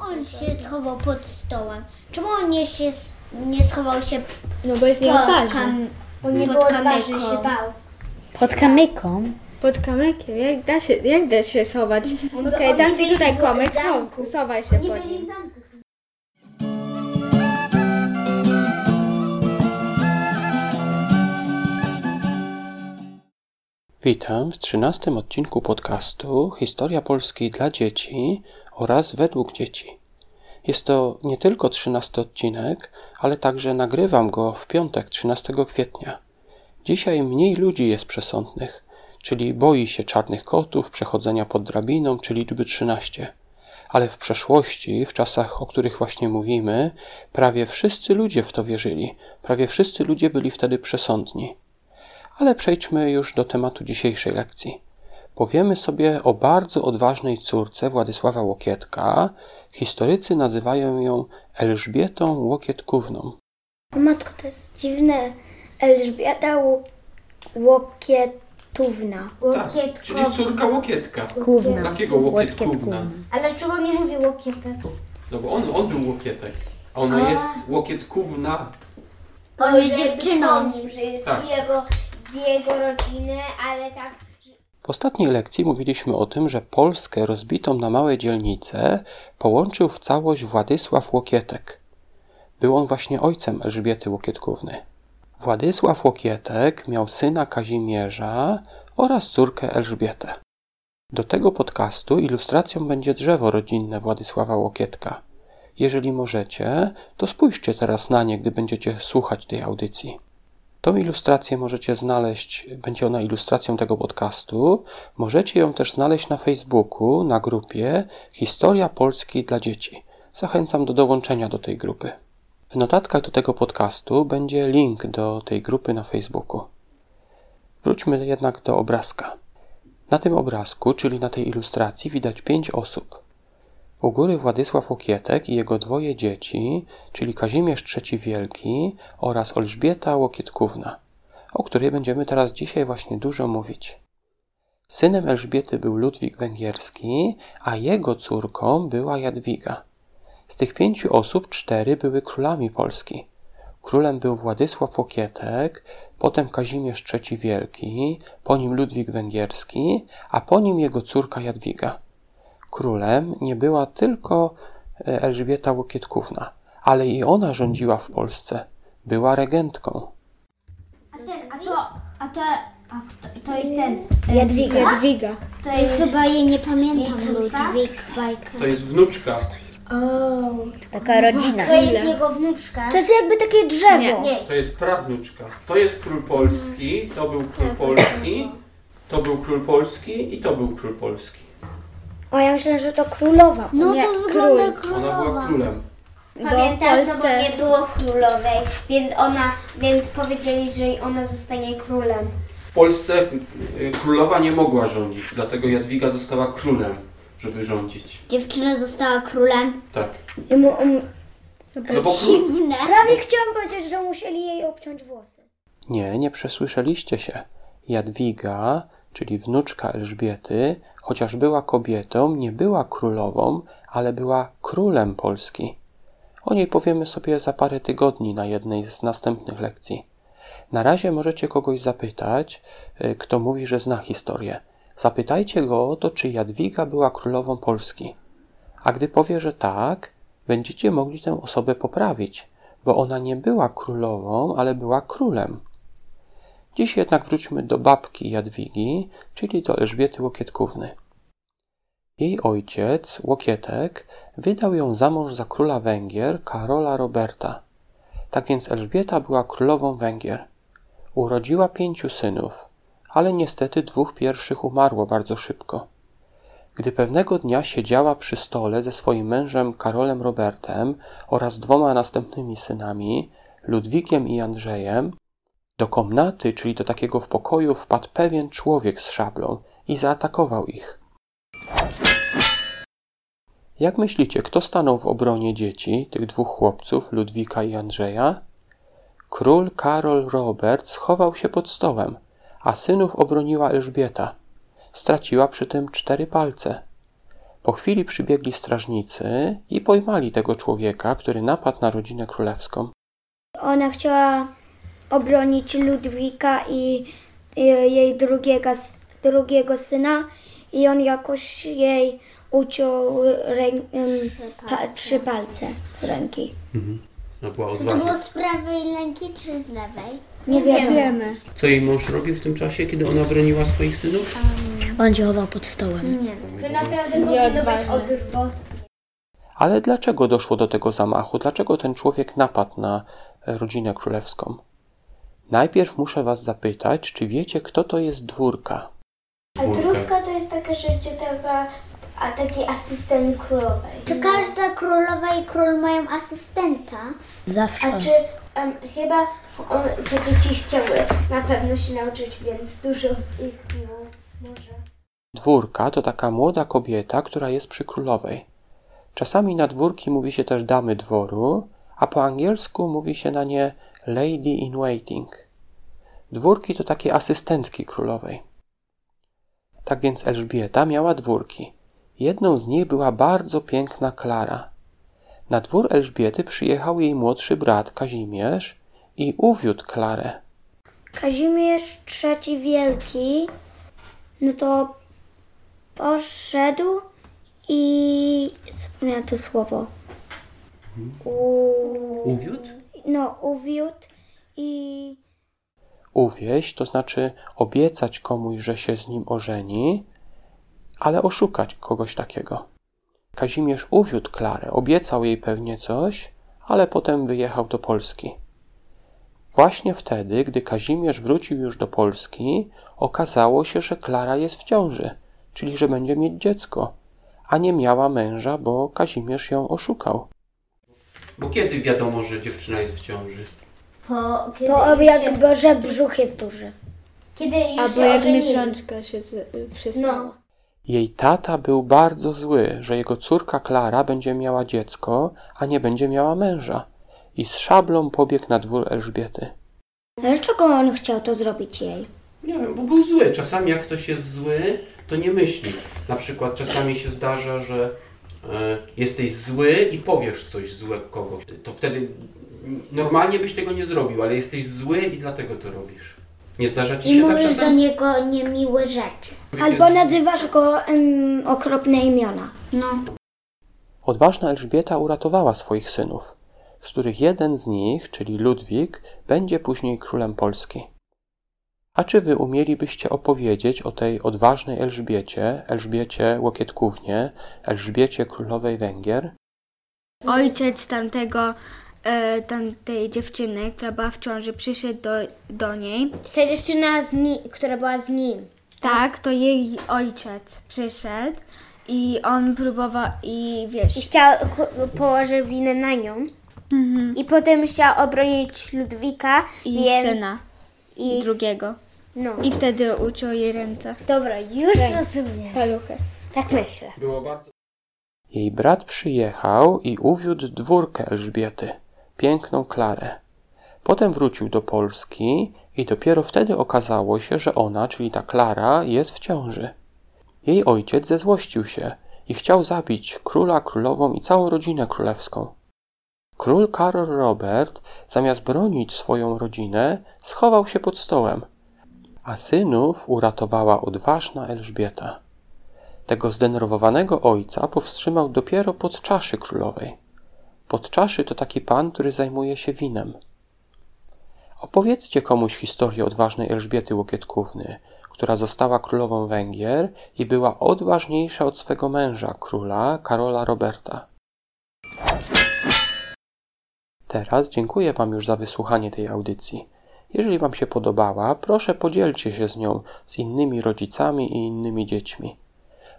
on się schował pod stołem? Czemu on nie, się, nie schował się No bo jest pod nieodważny. kam- Bo nie pod było odważny, kamyką? się bał. Pod kamyką. Pod kamykiem. Jak da się, jak da się schować? Okej, oni dam ci tutaj w kamyk, schow- schowaj się Nie pod byli w nim. zamku. Witam w trzynastym odcinku podcastu Historia Polski dla dzieci oraz według dzieci. Jest to nie tylko trzynasty odcinek, ale także nagrywam go w piątek 13 kwietnia. Dzisiaj mniej ludzi jest przesądnych, czyli boi się czarnych kotów, przechodzenia pod drabiną czy liczby 13. Ale w przeszłości, w czasach, o których właśnie mówimy, prawie wszyscy ludzie w to wierzyli, prawie wszyscy ludzie byli wtedy przesądni. Ale przejdźmy już do tematu dzisiejszej lekcji. Powiemy sobie o bardzo odważnej córce Władysława Łokietka. Historycy nazywają ją Elżbietą Łokietkówną. Matko, to jest dziwne. Elżbieta Ło- Łokietówna. Łokietko. czyli córka Łokietka. Kówna. Dlaczego Łokietkówna? Ale dlaczego nie mówi Łokietek? No bo on, on był Łokietek, a ona jest Łokietkówna. Jest dziewczyną. że jest Tak. jego, jego rodziny, ale tak... W ostatniej lekcji mówiliśmy o tym, że Polskę rozbitą na małe dzielnice połączył w całość Władysław Łokietek. Był on właśnie ojcem Elżbiety Łokietkówny. Władysław Łokietek miał syna Kazimierza oraz córkę Elżbietę. Do tego podcastu ilustracją będzie drzewo rodzinne Władysława Łokietka. Jeżeli możecie, to spójrzcie teraz na nie, gdy będziecie słuchać tej audycji. Tą ilustrację możecie znaleźć, będzie ona ilustracją tego podcastu. Możecie ją też znaleźć na Facebooku, na grupie Historia Polski dla dzieci. Zachęcam do dołączenia do tej grupy. W notatkach do tego podcastu będzie link do tej grupy na Facebooku. Wróćmy jednak do obrazka. Na tym obrazku, czyli na tej ilustracji, widać pięć osób. U góry Władysław Łokietek i jego dwoje dzieci, czyli Kazimierz III Wielki oraz Elżbieta Łokietkówna, o której będziemy teraz dzisiaj właśnie dużo mówić. Synem Elżbiety był Ludwik Węgierski, a jego córką była Jadwiga. Z tych pięciu osób cztery były królami Polski. Królem był Władysław Łokietek, potem Kazimierz III Wielki, po nim Ludwik Węgierski, a po nim jego córka Jadwiga królem nie była tylko e, Elżbieta Łokietkówna, ale i ona rządziła w Polsce. Była regentką. A, ten, a to, a to, a to, to jest ten. Jadwiga. Jadwiga. To jest chyba jej nie pamiętam. Jej? Ludwik, bajka. To jest wnuczka. Taka rodzina. To jest jego wnuczka. To jest jakby takie drzewo. Nie. To jest prawnuczka. To jest król polski, to był król polski, to był król polski i to był król polski. O, ja myślę, że to królowa. No nie, to wygląda król. Ona była królowa. królem. Pamiętasz, no bo Polsce- nie było królowej, więc ona, więc powiedzieli, że ona zostanie królem. W Polsce y, królowa nie mogła rządzić, dlatego Jadwiga została królem, żeby rządzić. Dziewczyna została królem. Tak. I mu, um, No bo król... Dziwne. prawie chciałam powiedzieć, że musieli jej obciąć włosy. Nie, nie przesłyszeliście się. Jadwiga, czyli wnuczka Elżbiety, chociaż była kobietą, nie była królową, ale była królem Polski. O niej powiemy sobie za parę tygodni na jednej z następnych lekcji. Na razie możecie kogoś zapytać, y, kto mówi, że zna historię. Zapytajcie go o to, czy Jadwiga była królową Polski. A gdy powie, że tak, będziecie mogli tę osobę poprawić, bo ona nie była królową, ale była królem. Dziś jednak wróćmy do babki Jadwigi, czyli do Elżbiety Łokietkówny. Jej ojciec, Łokietek, wydał ją za mąż za króla Węgier, Karola Roberta. Tak więc Elżbieta była królową Węgier. Urodziła pięciu synów, ale niestety dwóch pierwszych umarło bardzo szybko. Gdy pewnego dnia siedziała przy stole ze swoim mężem Karolem Robertem oraz dwoma następnymi synami, Ludwikiem i Andrzejem, do komnaty, czyli do takiego w pokoju, wpadł pewien człowiek z szablą i zaatakował ich. Jak myślicie, kto stanął w obronie dzieci, tych dwóch chłopców, Ludwika i Andrzeja? Król Karol Robert schował się pod stołem, a synów obroniła Elżbieta. Straciła przy tym cztery palce. Po chwili przybiegli strażnicy i pojmali tego człowieka, który napadł na rodzinę królewską. Ona chciała obronić Ludwika i, i jej drugiego, drugiego syna i on jakoś jej uciął rę, em, pa, trzy palce z ręki. No była To było z prawej ręki czy z lewej? Nie wiem. Wiemy. Co jej mąż robił w tym czasie, kiedy ona broniła swoich synów? On się chował pod stołem. To naprawdę powinno być odwrotnie. Ale dlaczego doszło do tego zamachu? Dlaczego ten człowiek napadł na rodzinę królewską? Najpierw muszę was zapytać, czy wiecie, kto to jest dwórka? A drówka to jest taka rzecz, taka, a taki asystent królowej. Czy każda królowa i król mają asystenta? Zawsze. A czy em, chyba o, te dzieci chciały na pewno się nauczyć, więc dużo ich było może. Dwórka to taka młoda kobieta, która jest przy królowej. Czasami na dwórki mówi się też damy dworu, a po angielsku mówi się na nie lady in waiting. Dwórki to takie asystentki królowej. Tak więc Elżbieta miała dwórki. Jedną z nich była bardzo piękna Klara. Na dwór Elżbiety przyjechał jej młodszy brat Kazimierz i uwiódł Klarę. Kazimierz III Wielki, no to poszedł i zapomniałam to słowo. U... Uwiódł? No, uwiódł i Uwieść to znaczy obiecać komuś, że się z nim ożeni, ale oszukać kogoś takiego. Kazimierz uwiódł Klarę, obiecał jej pewnie coś, ale potem wyjechał do Polski. Właśnie wtedy, gdy Kazimierz wrócił już do Polski, okazało się, że Klara jest w ciąży, czyli że będzie mieć dziecko, a nie miała męża, bo Kazimierz ją oszukał. Bo kiedy wiadomo, że dziewczyna jest w ciąży? Po, kiedy po już jak, się, bo że brzuch jest duży. kiedy już Albo się jak ożenili. miesiączka się z- y, przestała. No. Jej tata był bardzo zły, że jego córka Klara będzie miała dziecko, a nie będzie miała męża. I z szablą pobiegł na dwór Elżbiety. Dlaczego on chciał to zrobić jej? Nie wiem, bo był zły. Czasami jak ktoś jest zły, to nie myśli. Na przykład czasami się zdarza, że jesteś zły i powiesz coś złego kogoś. To wtedy normalnie byś tego nie zrobił, ale jesteś zły i dlatego to robisz. Nie zdarza ci I się tak mówisz do czasem? niego niemiłe rzeczy. Albo nazywasz go em, okropne imiona. No. Odważna Elżbieta uratowała swoich synów, z których jeden z nich, czyli Ludwik, będzie później królem Polski. A czy wy umielibyście opowiedzieć o tej odważnej Elżbiecie, Elżbiecie Łokietkównie, Elżbiecie Królowej Węgier? Ojciec tamtego, e, tamtej dziewczyny, która była w ciąży, przyszedł do, do niej. Ta dziewczyna, z ni- która była z nim. Tak, to jej ojciec przyszedł i on próbował i wiesz. I chciał ku- położyć winę na nią. I potem chciał obronić Ludwika I więc, syna i drugiego. No. I wtedy uciął jej ręce. Dobra, już rozumiem. Paluchy. Tak myślę. Było bardzo. Jej brat przyjechał i uwiódł dwórkę Elżbiety, piękną Klarę. Potem wrócił do Polski i dopiero wtedy okazało się, że ona, czyli ta Klara, jest w ciąży. Jej ojciec zezłościł się i chciał zabić króla, królową i całą rodzinę królewską. Król Karol Robert, zamiast bronić swoją rodzinę, schował się pod stołem, a synów uratowała odważna Elżbieta. Tego zdenerwowanego ojca powstrzymał dopiero podczaszy królowej. Podczaszy to taki pan, który zajmuje się winem. Opowiedzcie komuś historię odważnej Elżbiety Łokietkówny, która została królową Węgier i była odważniejsza od swego męża, króla Karola Roberta. Teraz dziękuję Wam już za wysłuchanie tej audycji. Jeżeli Wam się podobała, proszę podzielcie się z nią z innymi rodzicami i innymi dziećmi.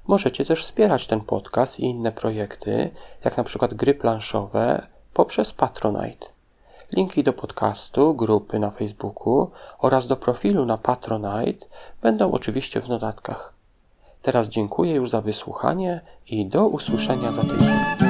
Możecie też wspierać ten podcast i inne projekty, jak na przykład gry planszowe, poprzez Patronite. Linki do podcastu, grupy na Facebooku oraz do profilu na Patronite będą oczywiście w notatkach. Teraz dziękuję już za wysłuchanie i do usłyszenia za tydzień.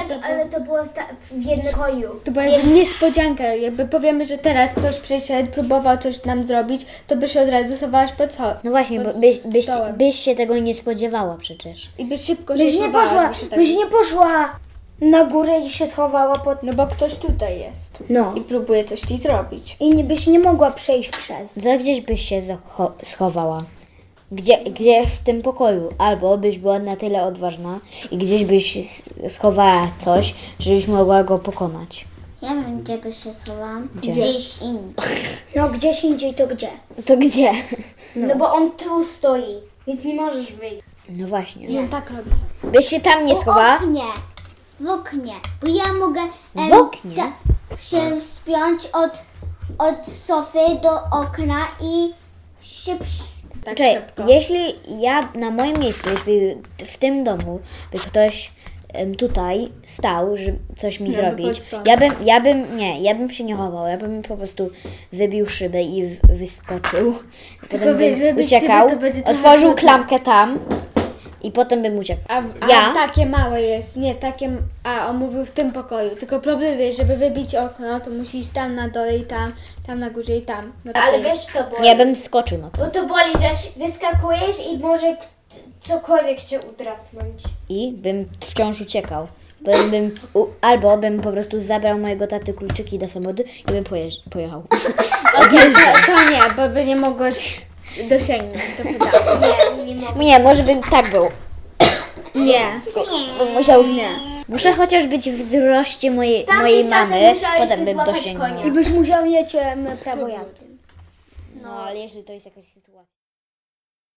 Się to, ale to było ta, w jednym pokoju. to była jakby niespodzianka. Jakby powiemy, że teraz ktoś przyszedł, próbował coś nam zrobić, to by się od razu schowałaś pod co? No właśnie, bo byś, byś, stołem. byś się tego nie spodziewała przecież. I by szybko się Byś nie schowałaś, poszła, by się tak- byś nie poszła na górę i się schowała pod... No bo ktoś tutaj jest. No. I próbuje coś ci zrobić. I nie, byś nie mogła przejść przez. To gdzieś byś się zacho- schowała. Gdzie, gdzie w tym pokoju? Albo byś była na tyle odważna i gdzieś byś schowała coś, żebyś mogła go pokonać. Ja wiem, gdzie by się schowałam. Gdzieś indziej. No gdzieś indziej to gdzie? To gdzie? No. bo on tu stoi, więc nie możesz wyjść. No właśnie. I on tak robi. Byś się tam nie W schowała? oknie. W oknie. Bo ja mogę em, W oknie? ta- się spiąć od, od sofy do okna i się przy... Tak Czekaj, szybko. jeśli ja na moim miejscu, jeśli w tym domu by ktoś em, tutaj stał, żeby coś mi No, by zrobić, ja bym, ja bym, nie, ja bym się nie chował, ja bym po prostu wybił szybę i w, wyskoczył. Potem wiesz, bym wybić uciekał, szybę to będzie trochę otworzył klamkę tam i potem bym uciekł. A, a Ja? takie małe jest, nie takie, a on mówił w tym pokoju. Tylko problem jest, żeby wybić okno, to musi iść tam na dole i tam, tam na górze i tam. No Ale wiesz to boli. Ja bym skoczył na to Bo to boli, że wyskakujesz i może k- cokolwiek cię udrapnąć. i bym wciąż uciekał. Potem bym, u, albo bym po prostu zabrał mojego taty kluczyki do samochodu i bym pojeżdż, pojechał. to, to nie, bo by nie mogłeś dosięgnąć do pedału. Nie, nie mogę. Nie, może bym tak był. Nie. Bym musiał. Nie. Muszę chociaż być w wzroście mojej, mojej czasem mamy, musiałeś potem bym złapać dosięgnął. konia. I byś musiał mieć em, prawo jazdy. No, ale jeśli to jest jakaś sytuacja.